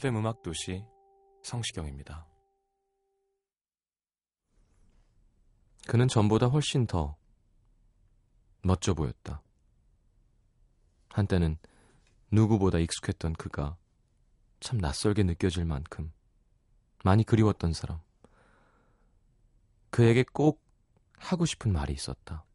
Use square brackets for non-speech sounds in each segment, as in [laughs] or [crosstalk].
FM 음악 도시 성시경입니다. 그는 전보다 훨씬 더 멋져 보였다. 한때는 누구보다 익숙했던 그가 참 낯설게 느껴질 만큼 많이 그리웠던 사람. 그에게 꼭 하고 싶은 말이 있었다.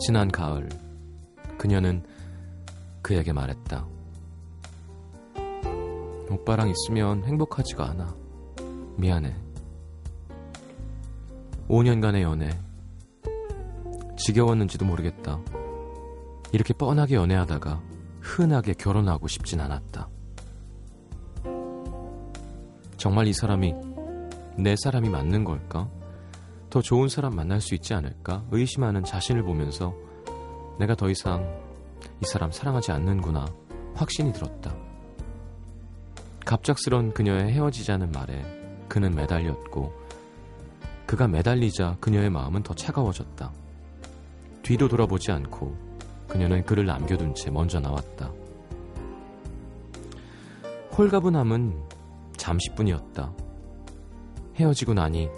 지난 가을, 그녀는 그에게 말했다. 오빠랑 있으면 행복하지가 않아. 미안해. 5년간의 연애. 지겨웠는지도 모르겠다. 이렇게 뻔하게 연애하다가 흔하게 결혼하고 싶진 않았다. 정말 이 사람이 내 사람이 맞는 걸까? 더 좋은 사람 만날 수 있지 않을까? 의심하는 자신을 보면서 내가 더 이상 이 사람 사랑하지 않는구나 확신이 들었다. 갑작스런 그녀의 헤어지자는 말에 그는 매달렸고 그가 매달리자 그녀의 마음은 더 차가워졌다. 뒤도 돌아보지 않고 그녀는 그를 남겨둔 채 먼저 나왔다. 홀가분함은 잠시뿐이었다. 헤어지고 나니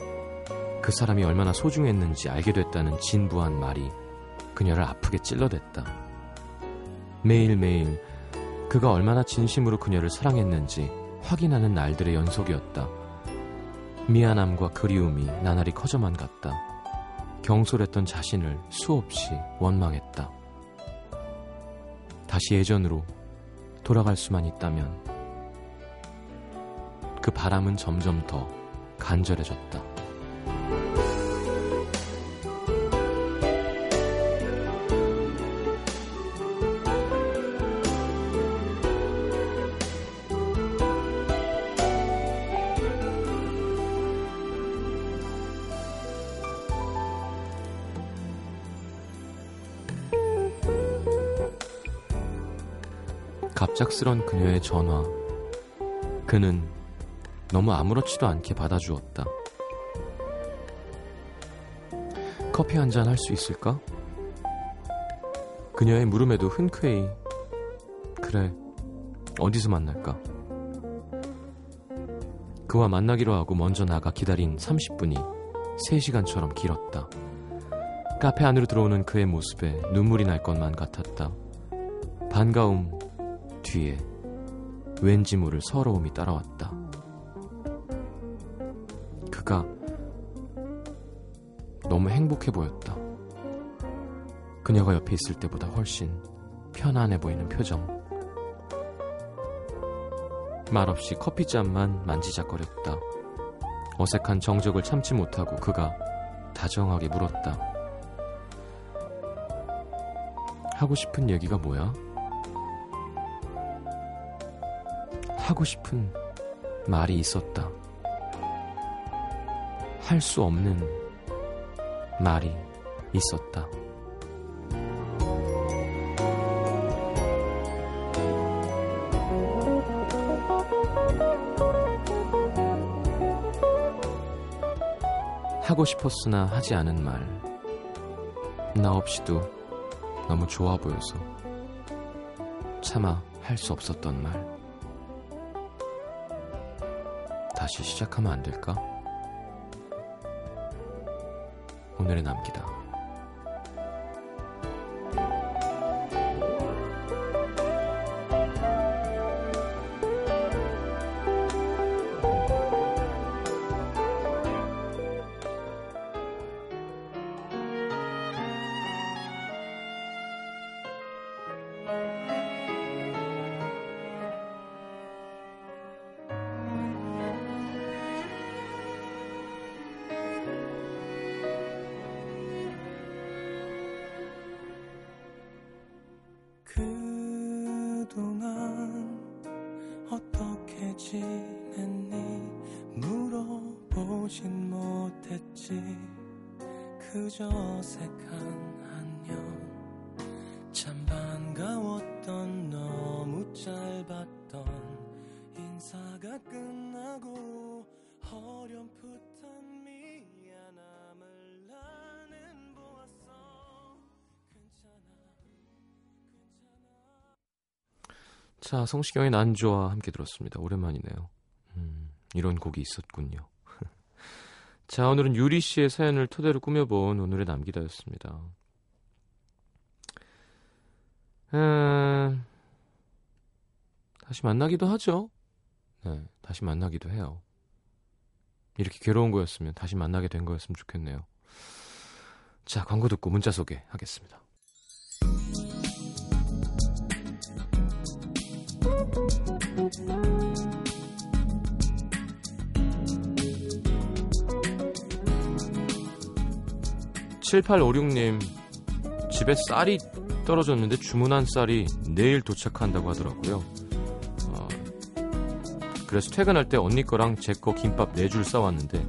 그 사람이 얼마나 소중했는지 알게 됐다는 진부한 말이 그녀를 아프게 찔러댔다. 매일매일 그가 얼마나 진심으로 그녀를 사랑했는지 확인하는 날들의 연속이었다. 미안함과 그리움이 나날이 커져만 갔다. 경솔했던 자신을 수없이 원망했다. 다시 예전으로 돌아갈 수만 있다면 그 바람은 점점 더 간절해졌다. 갑작스런 그녀의 전화. 그는 너무 아무렇지도 않게 받아주었다. 커피 한 잔 할 수 있을까? 그녀의 물음에도 흔쾌히 그래 어디서 만날까? 그와 만나기로 하고 먼저 나가 기다린 30분이 3시간처럼 길었다. 카페 안으로 들어오는 그의 모습에 눈물이 날 것만 같았다. 반가움 뒤에 왠지 모를 서러움이 따라왔다. 그가 너무 행복해 보였다. 그녀가 옆에 있을 때보다 훨씬 편안해 보이는 표정. 말없이 커피잔만 만지작거렸다. 어색한 정적을 참지 못하고 그가 다정하게 물었다. 하고 싶은 얘기가 뭐야? 하고 싶은 말이 있었다. 할 수 없는 말이 있었다. 하고 싶었으나 하지 않은 말. 나 없이도 너무 좋아 보여서 차마 할 수 없었던 말. 다시 시작하면 안 될까? 오늘의 남기다. 그저 어색한 안녕 참 반가웠던 너무 짧았던 인사가 끝나고 어렴풋한 미안함을 나는 보았어 괜찮아 자, 성시경의 난조와 함께 들었습니다. 오랜만이네요. 음, 이런 곡이 있었군요. 자, 오늘은 유리 씨의 사연을 토대로 꾸며본 오늘의 남기다였습니다. 음, 다시 만나기도 하죠. 네, 다시 만나기도 해요. 이렇게 괴로운 거였으면 다시 만나게 된 거였으면 좋겠네요. 자, 광고 듣고 문자 소개하겠습니다. 7856님, 집에 쌀이 떨어졌는데 주문한 쌀이 내일 도착한다고 하더라고요. 어, 그래서 퇴근할 때 언니 거랑 제 거 김밥 4줄 싸왔는데,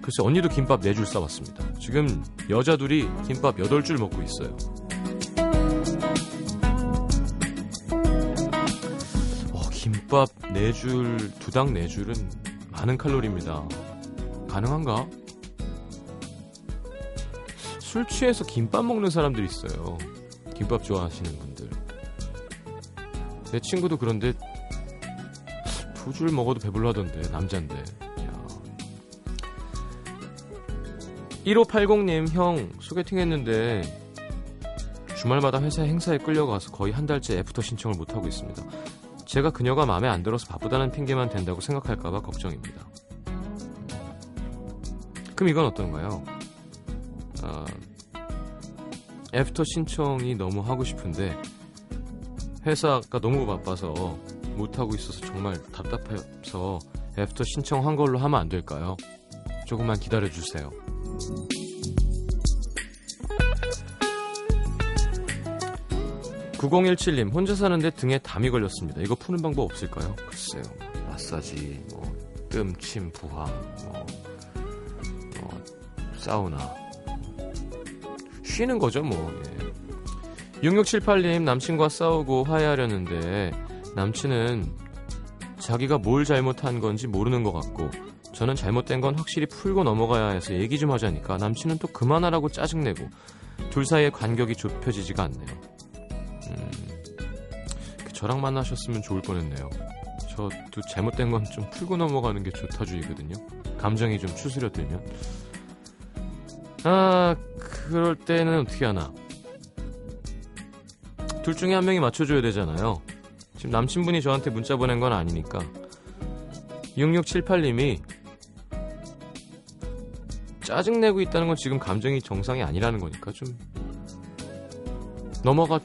글쎄 언니도 김밥 4줄 싸왔습니다. 지금 여자 둘이 김밥 8줄 먹고 있어요. 어, 김밥 4줄, 두당 4줄은 많은 칼로리입니다. 가능한가? 술 취해서 김밥 먹는 사람들이 있어요. 김밥 좋아하시는 분들. 내 친구도 그런데 두 줄 먹어도 배불러 하던데, 남잔데. 야. 1580님, 형, 소개팅 했는데 주말마다 회사 행사에 끌려가서 거의 한 달째 애프터 신청을 못 하고 있습니다. 제가 그녀가 마음에 안 들어서 바쁘다는 핑계만 된다고 생각할까봐 걱정입니다. 그럼 이건 어떤가요? 아, 애프터 신청이 너무 하고 싶은데 회사가 너무 바빠서 못하고 있어서 정말 답답해서 애프터 신청한 걸로 하면 안 될까요? 조금만 기다려 주세요. 9017님 혼자 사는데 등에 담이 걸렸습니다. 이거 푸는 방법 없을까요? 글쎄요. 마사지, 뭐 뜸, 침, 부항, 뭐, 뭐 사우나 쉬는 거죠, 뭐. 예. 6678님 남친과 싸우고 화해하려는데 남친은 자기가 뭘 잘못한 건지 모르는 것 같고 저는 잘못된 건 확실히 풀고 넘어가야 해서 얘기 좀 하자니까 남친은 또 그만하라고 짜증내고 둘 사이의 간격이 좁혀지지가 않네요. 음, 그 저랑 만나셨으면 좋을 뻔했네요. 저도 잘못된 건 좀 풀고 넘어가는 게 좋다주의거든요. 감정이 좀 추스려들면. 아, 그럴 때는 어떻게 하나. 둘 중에 한 명이 맞춰줘야 되잖아요. 지금 남친분이 저한테 문자 보낸 건 아니니까. 6678님이 짜증내고 있다는 건 지금 감정이 정상이 아니라는 거니까 좀 넘어가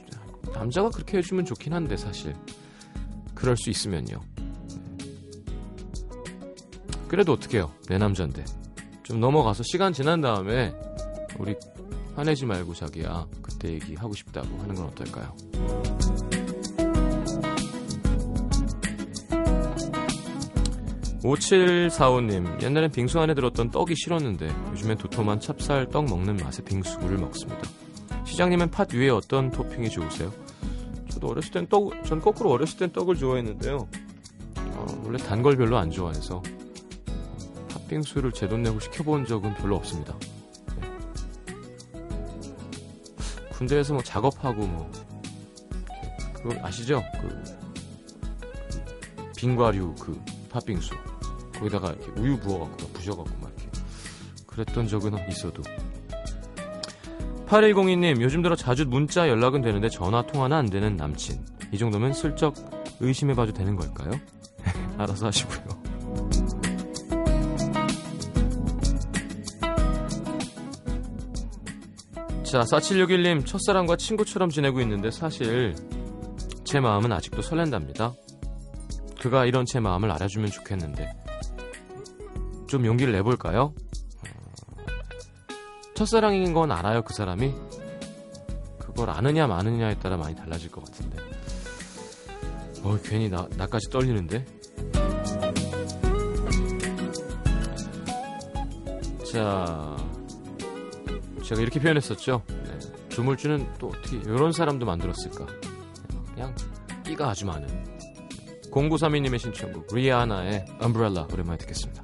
남자가 그렇게 해주면 좋긴 한데 사실 그럴 수 있으면요 그래도 어떡해요 내 남잔데 좀 넘어가서 시간 지난 다음에 우리 화내지 말고 자기야 그때 얘기 하고 싶다고 하는 건 어떨까요 5745님, 옛날엔 빙수 안에 들었던 떡이 싫었는데 요즘엔 도톰한 찹쌀 떡 먹는 맛의 빙수를 먹습니다. 시장님은 팥 위에 어떤 토핑이 좋으세요? 저도 어렸을 땐 떡, 전 거꾸로 어렸을 땐 떡을 좋아했는데요. 어, 원래 단 걸 별로 안 좋아해서 팥빙수를 제 돈 내고 시켜본 적은 별로 없습니다. 네. 군대에서 뭐 작업하고 뭐 그거 아시죠? 그 빙과류 그 팥빙수 거기다가 우유 부어갖고 부셔갖고 막 이렇게 그랬던 적은 있어도 8102님 요즘 들어 자주 문자 연락은 되는데 전화 통화는 안 되는 남친 이 정도면 슬쩍 의심해봐도 되는 걸까요? [laughs] 알아서 하시고요 자 4761님 첫사랑과 친구처럼 지내고 있는데 사실 제 마음은 아직도 설렌답니다 그가 이런 제 마음을 알아주면 좋겠는데 좀 용기를 내볼까요? 어, 첫사랑인 건 알아요 그 사람이? 그걸 아느냐 마느냐에 따라 많이 달라질 것 같은데 어 괜히 나, 나까지 떨리는데 자 제가 이렇게 표현했었죠. 네. 조물주는 또 어떻게 이런 사람도 만들었을까? 그냥 끼가 아주 많은 0932님의 신청곡 리아나의 Umbrella 오랜만에 듣겠습니다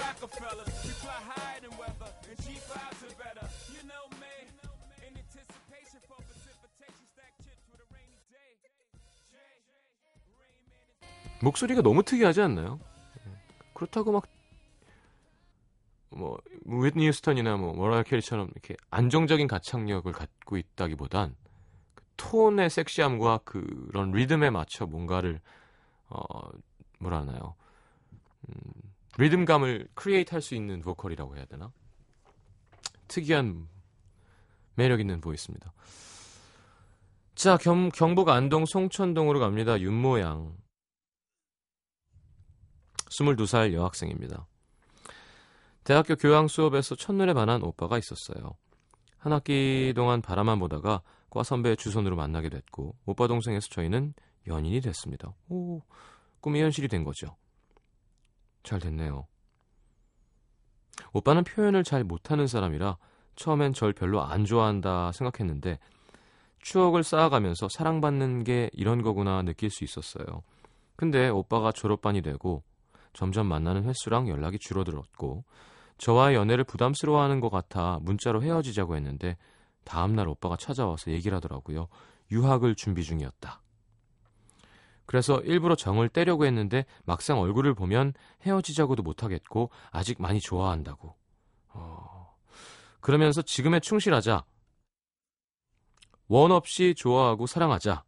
Rockefellers. We fly higher than weather. And cheap vibes are better. You know me. In anticipation for precipitation. Stack chips with a rainy day. Jay. Rain Man is 목소리가 너무 특이하지 않나요? 예. 그렇다고 막, 뭐, 윗니 휴스턴이나 뭐, 머라이어 캐리처럼 이렇게 안정적인 가창력을 갖고 있다기보단, 그 톤의 섹시함과 그런 리듬에 맞춰 뭔가를, 어, 뭐라 하나요. 음, 리듬감을 create 할 수 있는 보컬이라고 해야 되나? 특이한 매력 있는 voice입니다. 자, 경, 경북 안동 송천동으로 갑니다. 윤모양. 22살 여학생입니다. 대학교 교양 수업에서 첫눈에 반한 오빠가 있었어요. 한 학기 동안 바라만 보다가 과 선배의 주선으로 만나게 됐고 오빠 동생에서 저희는 연인이 됐습니다. 오, 꿈이 현실이 된 거죠. 잘 됐네요. 오빠는 표현을 잘 못하는 사람이라 처음엔 절 별로 안 좋아한다 생각했는데 추억을 쌓아가면서 사랑받는 게 이런 거구나 느낄 수 있었어요. 근데 오빠가 졸업반이 되고 점점 만나는 횟수랑 연락이 줄어들었고 저와의 연애를 부담스러워하는 것 같아 문자로 헤어지자고 했는데 다음날 오빠가 찾아와서 얘기를 하더라고요. 유학을 준비 중이었다. 그래서 일부러 정을 떼려고 했는데 막상 얼굴을 보면 헤어지자고도 못하겠고 아직 많이 좋아한다고. 어... 그러면서 지금에 충실하자. 원 없이 좋아하고 사랑하자.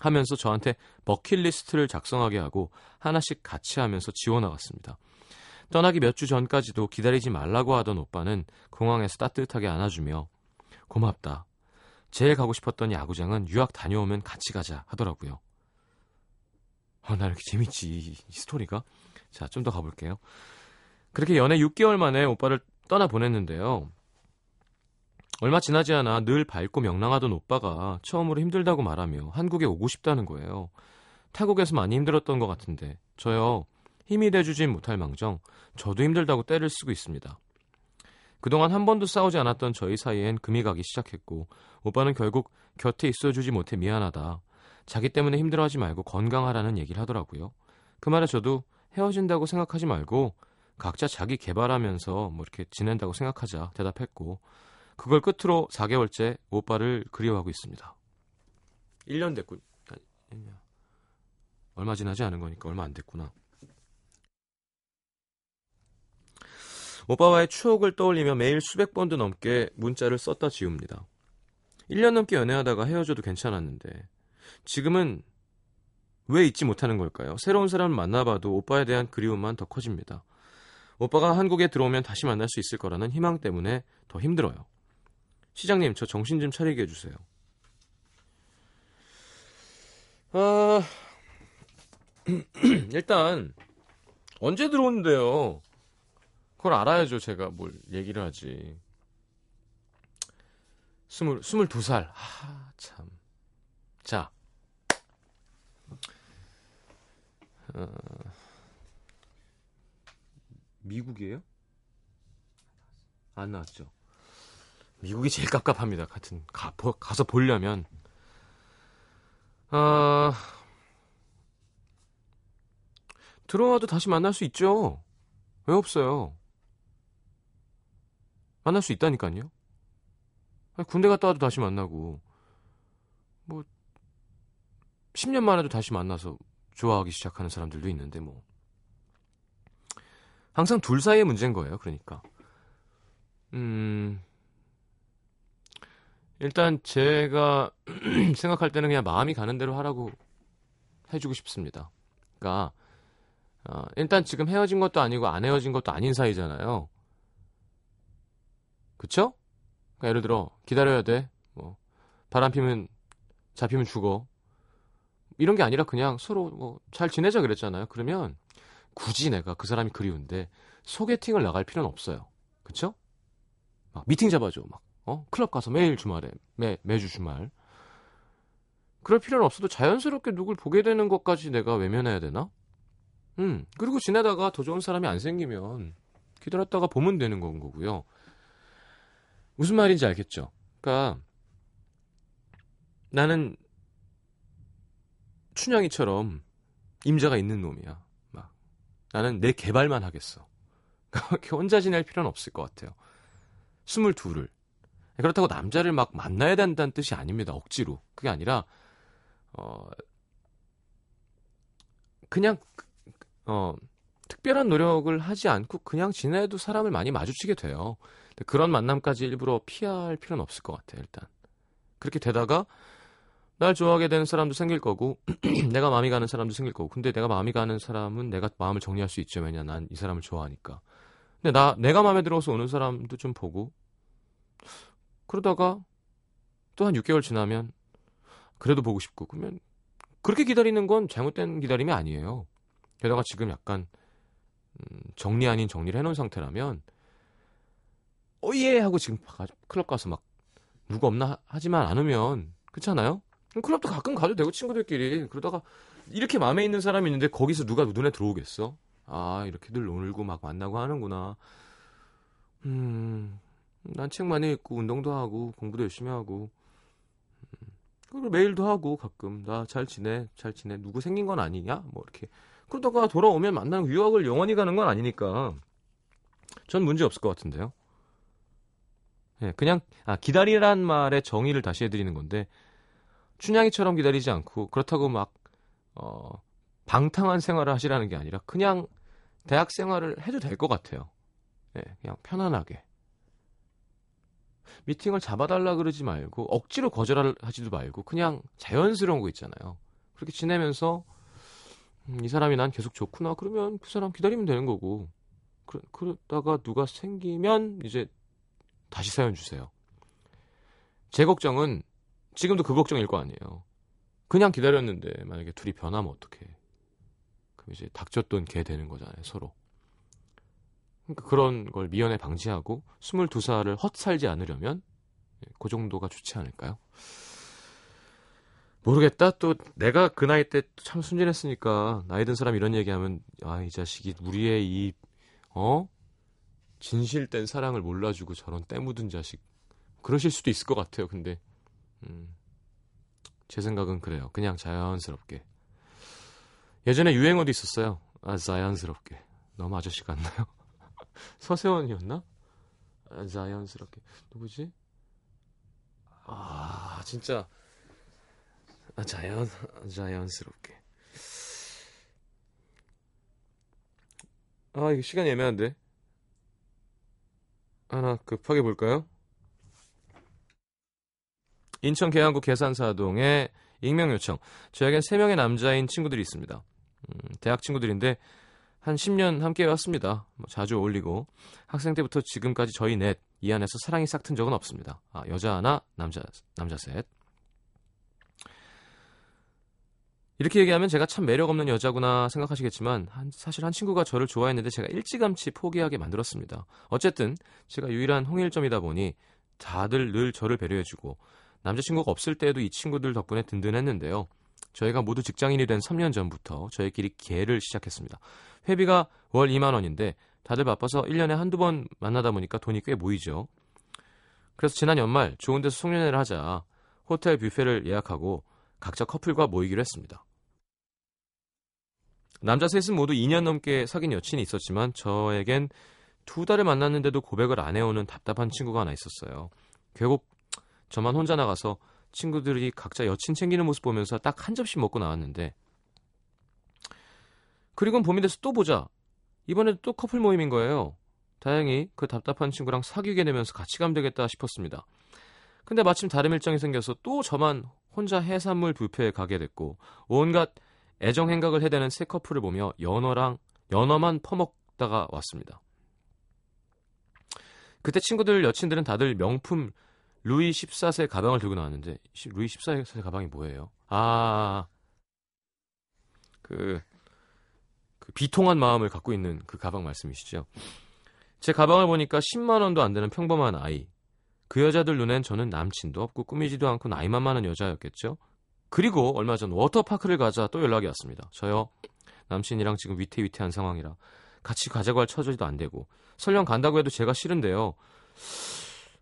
하면서 저한테 버킷리스트를 작성하게 하고 하나씩 같이 하면서 지워나갔습니다. 떠나기 몇 주 전까지도 기다리지 말라고 하던 오빠는 공항에서 따뜻하게 안아주며 고맙다. 제일 가고 싶었던 야구장은 유학 다녀오면 같이 가자 하더라고요. 아, 나 이렇게 재밌지, 이, 이 스토리가. 자, 좀 더 가볼게요. 그렇게 연애 6개월 만에 오빠를 떠나보냈는데요. 얼마 지나지 않아 늘 밝고 명랑하던 오빠가 처음으로 힘들다고 말하며 한국에 오고 싶다는 거예요. 타국에서 많이 힘들었던 것 같은데 저요 힘이 돼주진 못할 망정 저도 힘들다고 때를 쓰고 있습니다. 그동안 한 번도 싸우지 않았던 저희 사이엔 금이 가기 시작했고 오빠는 결국 곁에 있어주지 못해 미안하다. 자기 때문에 힘들어하지 말고 건강하라는 얘기를 하더라고요. 그 말에 저도 헤어진다고 생각하지 말고 각자 자기 개발하면서 뭐 이렇게 지낸다고 생각하자 대답했고 그걸 끝으로 4개월째 오빠를 그리워하고 있습니다. 1년 됐군. 아니, 얼마 지나지 않은 거니까 얼마 안 됐구나. 오빠와의 추억을 떠올리며 매일 수백 번도 넘게 문자를 썼다 지웁니다. 1년 넘게 연애하다가 헤어져도 괜찮았는데 지금은 왜 잊지 못하는 걸까요? 새로운 사람을 만나봐도 오빠에 대한 그리움만 더 커집니다. 오빠가 한국에 들어오면 다시 만날 수 있을 거라는 희망 때문에 더 힘들어요. 시장님, 저 정신 좀 차리게 해주세요. 아, [clears throat] 일단, 언제 들어오는데요? 그걸 알아야죠, 제가 뭘 얘기를 하지. 스물, 스물두 살. 아, 참. 자. 어, 미국이에요? 안 나왔죠. 미국이 제일 깝깝합니다. 같은 가, 보, 가서 보려면 아 들어와도 다시 만날 수 있죠. 왜 없어요? 만날 수 있다니까요. 군대 갔다 와도 다시 만나고 뭐 10년 만에도 다시 만나서 좋아하기 시작하는 사람들도 있는데 뭐 항상 둘 사이의 문제인 거예요. 그러니까 음 일단 제가 [clears throat] 생각할 때는 그냥 마음이 가는 대로 하라고 해주고 싶습니다. 그러니까 어, 일단 지금 헤어진 것도 아니고 안 헤어진 것도 아닌 사이잖아요. 그쵸? 그러니까 예를 들어 기다려야 돼. 뭐 바람 피면 잡히면 죽어. 이런 게 아니라 그냥 서로 뭐 잘 지내자 그랬잖아요. 그러면 굳이 내가 그 사람이 그리운데 소개팅을 나갈 필요는 없어요. 그쵸? 막 미팅 잡아줘. 막 어? 클럽 가서 매일 주말에 매 매주 주말. 그럴 필요는 없어도 자연스럽게 누굴 보게 되는 것까지 내가 외면해야 되나? 음. 그리고 지내다가 더 좋은 사람이 안 생기면 기다렸다가 보면 되는 건 거고요. 무슨 말인지 알겠죠? 그러니까 나는 춘향이처럼 임자가 있는 놈이야. 막 나는 내 개발만 하겠어. [laughs] 그렇게 혼자 지낼 필요는 없을 것 같아요. 스물둘을 그렇다고 남자를 막 만나야 된다는 뜻이 아닙니다. 억지로 그게 아니라 어 그냥 어 특별한 노력을 하지 않고 그냥 지내도 사람을 많이 마주치게 돼요. 그런 만남까지 일부러 피할 필요는 없을 것 같아요. 일단 그렇게 되다가 날 좋아하게 되는 사람도 생길 거고 [clears throat] 내가 마음이 가는 사람도 생길 거고. 근데 내가 마음이 가는 사람은 내가 마음을 정리할 수 있죠. 왜냐 난 이 사람을 좋아하니까. 근데 나 내가 마음에 들어서 오는 사람도 좀 보고. 그러다가 또 한 6개월 지나면 그래도 보고 싶고. 그러면 그렇게 기다리는 건 잘못된 기다림이 아니에요. 게다가 지금 약간 음, 정리 아닌 정리를 해놓은 상태라면 어예 하고 지금 클럽 가서 막 누가 없나 하지만 않으면 그렇잖아요 클럽도 가끔 가도 되고 친구들끼리 그러다가 이렇게 마음에 있는 사람이 있는데 거기서 누가 눈에 들어오겠어? 아 이렇게들 놀고 막 만나고 하는구나. 음, 난 책 많이 읽고 운동도 하고 공부도 열심히 하고 음, 그리고 메일도 하고 가끔 나 잘 지내 잘 지내 누구 생긴 건 아니냐 뭐 이렇게 그러다가 돌아오면 만나는 유학을 영원히 가는 건 아니니까 전 문제 없을 것 같은데요. 예, 그냥 아 기다리란 말의 정의를 다시 해드리는 건데 춘향이처럼 기다리지 않고 그렇다고 막 어, 방탕한 생활을 하시라는 게 아니라 그냥 대학 생활을 해도 될 것 같아요. 네, 그냥 편안하게. 미팅을 잡아달라 그러지 말고 억지로 거절하지도 말고 그냥 자연스러운 거 있잖아요. 그렇게 지내면서 음, 이 사람이 난 계속 좋구나 그러면 그 사람 기다리면 되는 거고 그, 그러다가 누가 생기면 이제 다시 사연 주세요. 제 걱정은 지금도 그 걱정일 거 아니에요. 그냥 기다렸는데 만약에 둘이 변하면 어떡해. 그럼 이제 닥쳤던 개 되는 거잖아요, 서로. 그러니까 그런 걸 미연에 방지하고 22살을 헛살지 않으려면 예, 그 정도가 좋지 않을까요? 모르겠다. 또 내가 그 나이 때 참 순진했으니까 나이 든 사람 이런 얘기하면 아 이 자식이 우리의 이 어? 진실된 사랑을 몰라주고 저런 때 묻은 자식 그러실 수도 있을 것 같아요. 근데 음, 제 생각은 그래요. 그냥 자연스럽게. 예전에 유행어도 있었어요. 아, 자연스럽게. 너무 아저씨 같나요? [laughs] 서세원이었나? 아, 자연스럽게. 누구지? 아, 진짜. 아, 자연, 자연스럽게. 아, 이거 시간이 애매한데. 하나 급하게 볼까요? 인천 계양구 계산사동에 익명 요청. 저에겐 3명의 남자인 친구들이 있습니다. 음, 대학 친구들인데 한 10년 함께 왔습니다. 뭐 자주 어울리고 학생 때부터 지금까지 저희 넷 이 안에서 사랑이 싹 튼 적은 없습니다. 아, 여자 하나, 남자 남자 셋. 이렇게 얘기하면 제가 참 매력 없는 여자구나 생각하시겠지만 한, 사실 한 친구가 저를 좋아했는데 제가 일찌감치 포기하게 만들었습니다. 어쨌든 제가 유일한 홍일점이다 보니 다들 늘 저를 배려해주고 남자친구가 없을 때에도 이 친구들 덕분에 든든했는데요. 저희가 모두 직장인이 된 3년 전부터 저희끼리 계를 시작했습니다. 회비가 월 2만 원인데 다들 바빠서 1년에 한두 번 만나다 보니까 돈이 꽤 모이죠. 그래서 지난 연말 좋은 데서 송년회를 하자 호텔 뷔페를 예약하고 각자 커플과 모이기로 했습니다. 남자 셋은 모두 2년 넘게 사귄 여친이 있었지만 저에겐 두 달을 만났는데도 고백을 안 해오는 답답한 친구가 하나 있었어요. 결국 저만 혼자 나가서 친구들이 각자 여친 챙기는 모습 보면서 딱 한 접시 먹고 나왔는데 그리고는 봄이 돼서 또 보자. 이번에도 또 커플 모임인 거예요. 다행히 그 답답한 친구랑 사귀게 되면서 같이 가면 되겠다 싶었습니다. 근데 마침 다른 일정이 생겨서 또 저만 혼자 해산물 뷔페에 가게 됐고 온갖 애정 행각을 해대는 새 커플을 보며 연어랑 연어만 퍼먹다가 왔습니다. 그때 친구들 여친들은 다들 명품 루이 14세 가방을 들고 나왔는데 루이 14세 가방이 뭐예요? 아, 그, 그 비통한 마음을 갖고 있는 그 가방 말씀이시죠? 제 가방을 보니까 10만 원도 안 되는 평범한 아이. 그 여자들 눈엔 저는 남친도 없고 꾸미지도 않고 나이만 많은 여자였겠죠? 그리고 얼마 전 워터파크를 가자 또 연락이 왔습니다. 저요. 남친이랑 지금 위태위태한 상황이라 같이 가자고 할 처지도 안 되고 설령 간다고 해도 제가 싫은데요.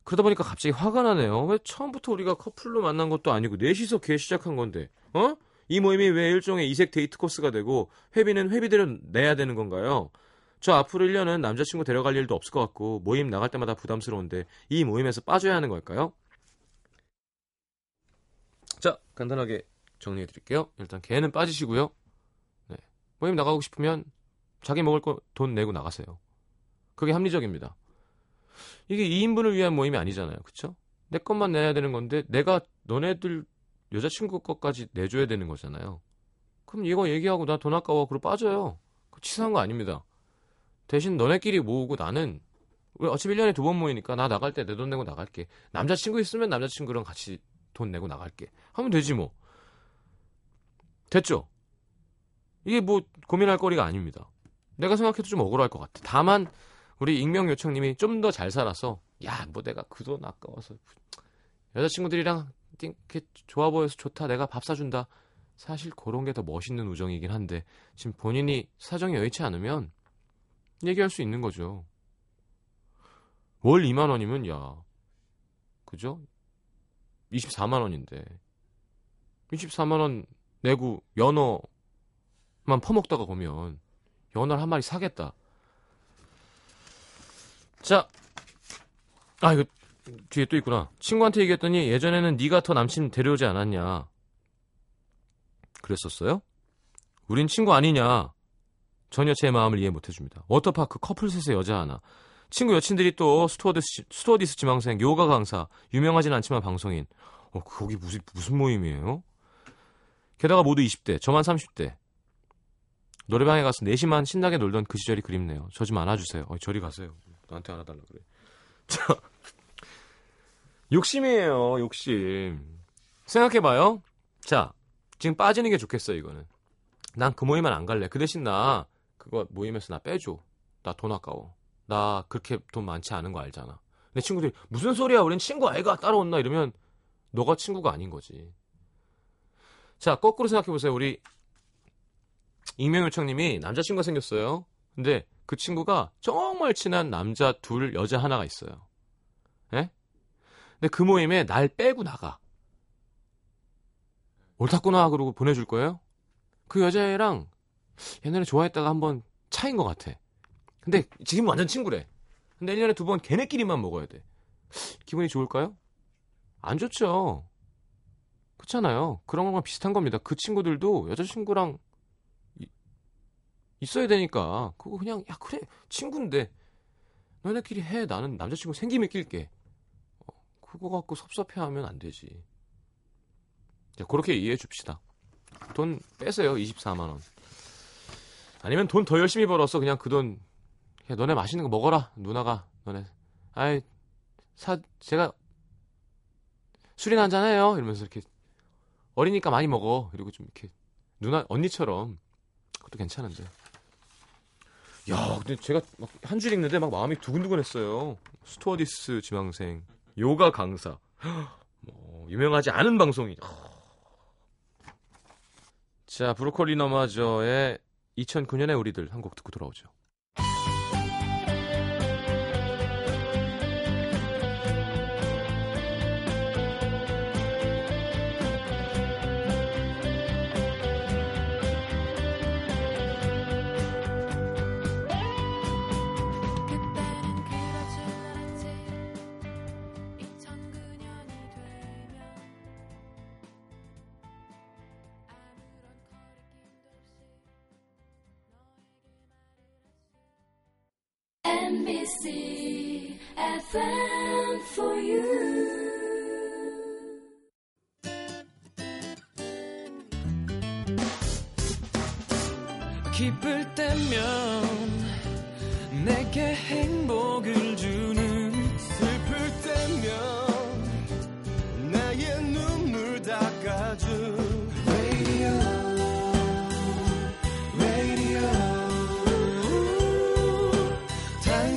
그러다 보니까 갑자기 화가 나네요. 왜 처음부터 우리가 커플로 만난 것도 아니고 넷이서 개 시작한 건데, 어? 이 모임이 왜 일종의 이색 데이트 코스가 되고 회비는 회비대로 내야 되는 건가요? 저 앞으로 1년은 남자친구 데려갈 일도 없을 것 같고 모임 나갈 때마다 부담스러운데 이 모임에서 빠져야 하는 걸까요? 자, 간단하게 정리해 드릴게요. 일단 걔는 빠지시고요. 네. 모임 나가고 싶으면 자기 먹을 거 돈 내고 나가세요. 그게 합리적입니다. 이게 2인분을 위한 모임이 아니잖아요. 그쵸? 내 것만 내야 되는 건데 내가 너네들 여자친구 것까지 내줘야 되는 거잖아요. 그럼 이거 얘기하고 나 돈 아까워 그러 빠져요. 그 치사한 거 아닙니다. 대신 너네끼리 모으고 나는 어차피 1년에 두 번 모이니까 나 나갈 때 내 돈 내고 나갈게. 남자친구 있으면 남자친구랑 같이 돈 내고 나갈게. 하면 되지 뭐. 됐죠? 이게 뭐 고민할 거리가 아닙니다. 내가 생각해도 좀 억울할 것 같아. 다만 우리 익명 요청님이 좀 더 잘 살아서 야 뭐 내가 그 돈 아까워서 여자친구들이랑 이렇게 좋아 보여서 좋다 내가 밥 사준다 사실 그런 게 더 멋있는 우정이긴 한데 지금 본인이 사정이 여의치 않으면 얘기할 수 있는 거죠. 월 2만 원이면 야 그죠? 24만 원인데 24만 원 내고 연어만 퍼먹다가 보면 연어를 한 마리 사겠다. 자, 아 이거 뒤에 또 있구나. 친구한테 얘기했더니 예전에는 네가 더 남친 데려오지 않았냐. 그랬었어요? 우린 친구 아니냐. 전혀 제 마음을 이해 못 해줍니다. 워터파크 커플 셋에 여자 하나. 친구 여친들이 또 스튜어디스, 스튜어디스 지망생, 요가 강사, 유명하진 않지만 방송인. 어, 거기 무슨, 무슨 모임이에요? 게다가 모두 20대, 저만 30대. 노래방에 가서 4시만 신나게 놀던 그 시절이 그립네요. 저 좀 안아주세요. 어, 저리 가세요. 나한테 안아달라 그래. [laughs] 자, 욕심이에요, 욕심. 생각해봐요. 자, 지금 빠지는 게 좋겠어, 이거는. 난 그 모임은 안 갈래. 그 대신 나, 그거 모임에서 나 빼줘. 나 돈 아까워. 나 그렇게 돈 많지 않은 거 알잖아. 내 친구들이, 무슨 소리야, 우린 친구 아이가 따라온나? 이러면, 너가 친구가 아닌 거지. 자, 거꾸로 생각해보세요. 우리, 익명 요청님이 남자친구가 생겼어요. 근데 그 친구가 정말 친한 남자 둘, 여자 하나가 있어요. 예? 근데 그 모임에 날 빼고 나가. 옳다구나 그러고 보내줄 거예요? 그 여자애랑 옛날에 좋아했다가 한번 차인 것 같아. 근데 지금 완전 친구래. 근데 1년에 두 번 걔네끼리만 먹어야 돼. 기분이 좋을까요? 안 좋죠. 그렇잖아요. 그런 거랑 비슷한 겁니다. 그 친구들도 여자친구랑 이, 있어야 되니까. 그거 그냥 야 그래 친구인데. 너네끼리 해. 나는 남자친구 생기면 낄게. 어, 그거 갖고 섭섭해하면 안 되지. 자, 그렇게 이해해 줍시다. 돈 빼세요 24만 원. 아니면 돈 더 열심히 벌어서 그냥 그 돈 너네 맛있는 거 먹어라 누나가 너네. 아이 사 제가 술이나 한잔 해요. 이러면서 이렇게 어리니까 많이 먹어. 그리고 좀 이렇게 누나 언니처럼. 그것도 괜찮은데 야 근데 제가 막 한 줄 읽는데 막 마음이 두근두근했어요. 스튜어디스 지망생 요가 강사. [gasps] 뭐 유명하지 않은 방송인. 자 브로콜리 너마저의 2009년의 우리들 한 곡 듣고 돌아오죠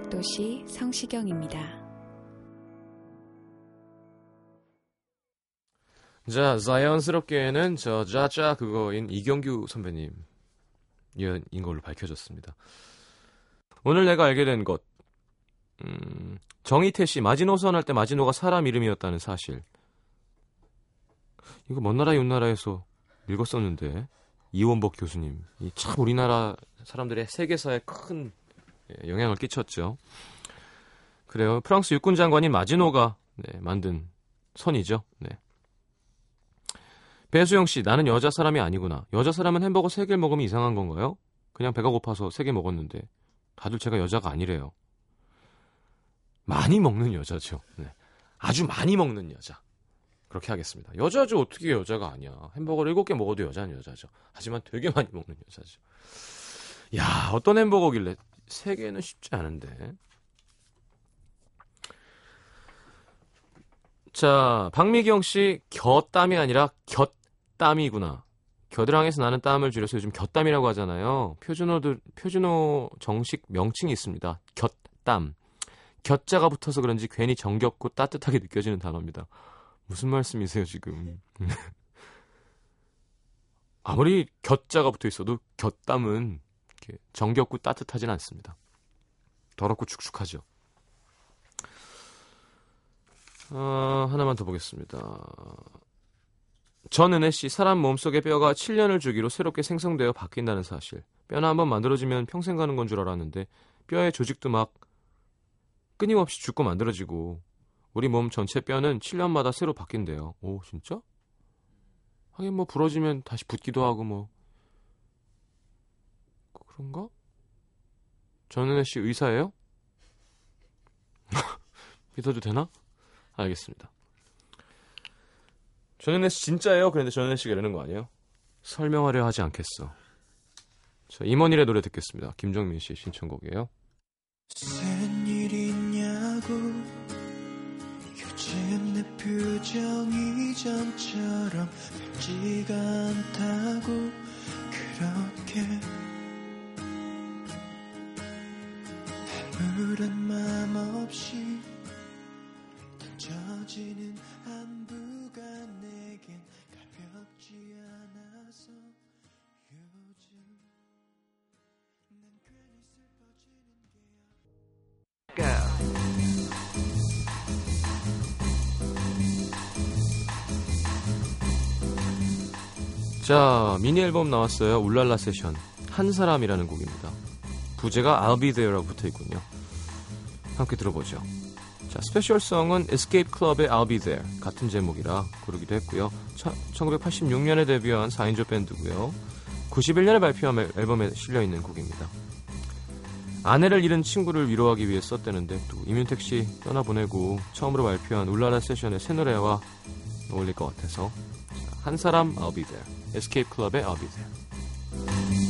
음악도시 성시경입니다. 자, 자연스럽게는 저 짜짜 그거인 이경규 선배님 인 걸로 밝혀졌습니다. 오늘 내가 알게 된 것, 음, 정희태 씨 마지노선 할 때 마지노가 사람 이름이었다는 사실. 이거 먼 나라 윤나라에서 읽었었는데 이원복 교수님, 이참 우리나라 사람들의 세계사에 큰 예, 영향을 끼쳤죠. 그래요. 프랑스 육군 장관인 마지노가 네, 만든 선이죠. 네. 배수영 씨, 나는 여자 사람이 아니구나. 여자 사람은 햄버거 3개를 먹으면 이상한 건가요? 그냥 배가 고파서 3개 먹었는데. 다들 제가 여자가 아니래요. 많이 먹는 여자죠. 네. 아주 많이 먹는 여자. 그렇게 하겠습니다. 여자죠. 어떻게 여자가 아니야. 햄버거를 7개 먹어도 여자는 여자죠. 하지만 되게 많이 먹는 여자죠. 야, 어떤 햄버거길래 3개는 쉽지 않은데. 자, 박미경 씨, 곁땀이 아니라 곁땀이구나. 겨드랑이에서 나는 땀을 줄여서 요즘 곁땀이라고 하잖아요. 표준어들, 표준어 정식 명칭이 있습니다. 곁땀. 곁자가 붙어서 그런지 괜히 정겹고 따뜻하게 느껴지는 단어입니다. 무슨 말씀이세요, 지금? [laughs] 아무리 곁자가 붙어 있어도 곁땀은 정겹고 따뜻하진 않습니다. 더럽고 축축하죠. 어, 하나만 더 보겠습니다. 전은혜 씨, 사람 몸속의 뼈가 7년을 주기로 새롭게 생성되어 바뀐다는 사실. 뼈나 한번 만들어지면 평생 가는 건 줄 알았는데 뼈의 조직도 막 끊임없이 죽고 만들어지고 우리 몸 전체 뼈는 7년마다 새로 바뀐대요. 오, 진짜? 하긴 뭐 부러지면 다시 붙기도 하고 뭐 그런가? 전은혜 씨 의사예요? [laughs] 믿어도 되나? 알겠습니다. 전현애 씨 진짜예요? 그런데 전현애 씨가 이러는 거 아니에요? 설명하려 하지 않겠어. 자, 임원일의 노래 듣겠습니다. 김정민 씨의 신청곡이에요. 무슨 일 있냐고 요즘 내 표정이 전처럼 밝지가 않다고 그렇게 아무런 맘 없이 던져지는 안부가 내겐 가볍지 않아서 요즘 난 괜히 슬퍼지는 게 자, 미니 앨범 나왔어요. 울랄라 세션. 한 사람이라는 곡입니다. 부제가 I'll Be There라고 붙어 있군요. 함께 들어보죠. 자, 스페셜송은 Escape Club의 I'll Be There 같은 제목이라 부르기도 했고요. 1986년에 데뷔한 4인조 밴드고요. 91년에 발표한 앨- 앨범에 실려 있는 곡입니다. 아내를 잃은 친구를 위로하기 위해 썼다는데 또 이민택 씨 떠나보내고 처음으로 발표한 울랄라 세션의 새 노래와 어울릴 것 같아서 자, 한 사람 I'll Be There, Escape Club의 I'll Be There.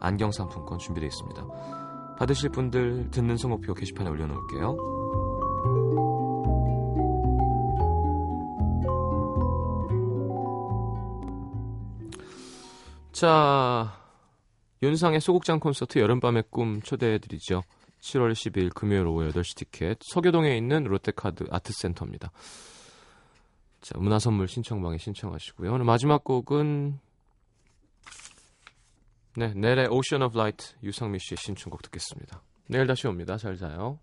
안경 상품권 준비되어 있습니다. 받으실 분들 듣는 성목표 게시판에 올려놓을게요. 자, 윤상의 소극장 콘서트 여름밤의 꿈 초대해드리죠. 7월 10일 금요일 오후 8시 티켓 서교동에 있는 롯데카드 아트센터입니다. 자, 문화선물 신청방에 신청하시고요. 오늘 마지막 곡은 네, 넬의 Ocean of Light 유성미 씨의 신청곡 듣겠습니다. 내일 다시 옵니다. 잘 자요.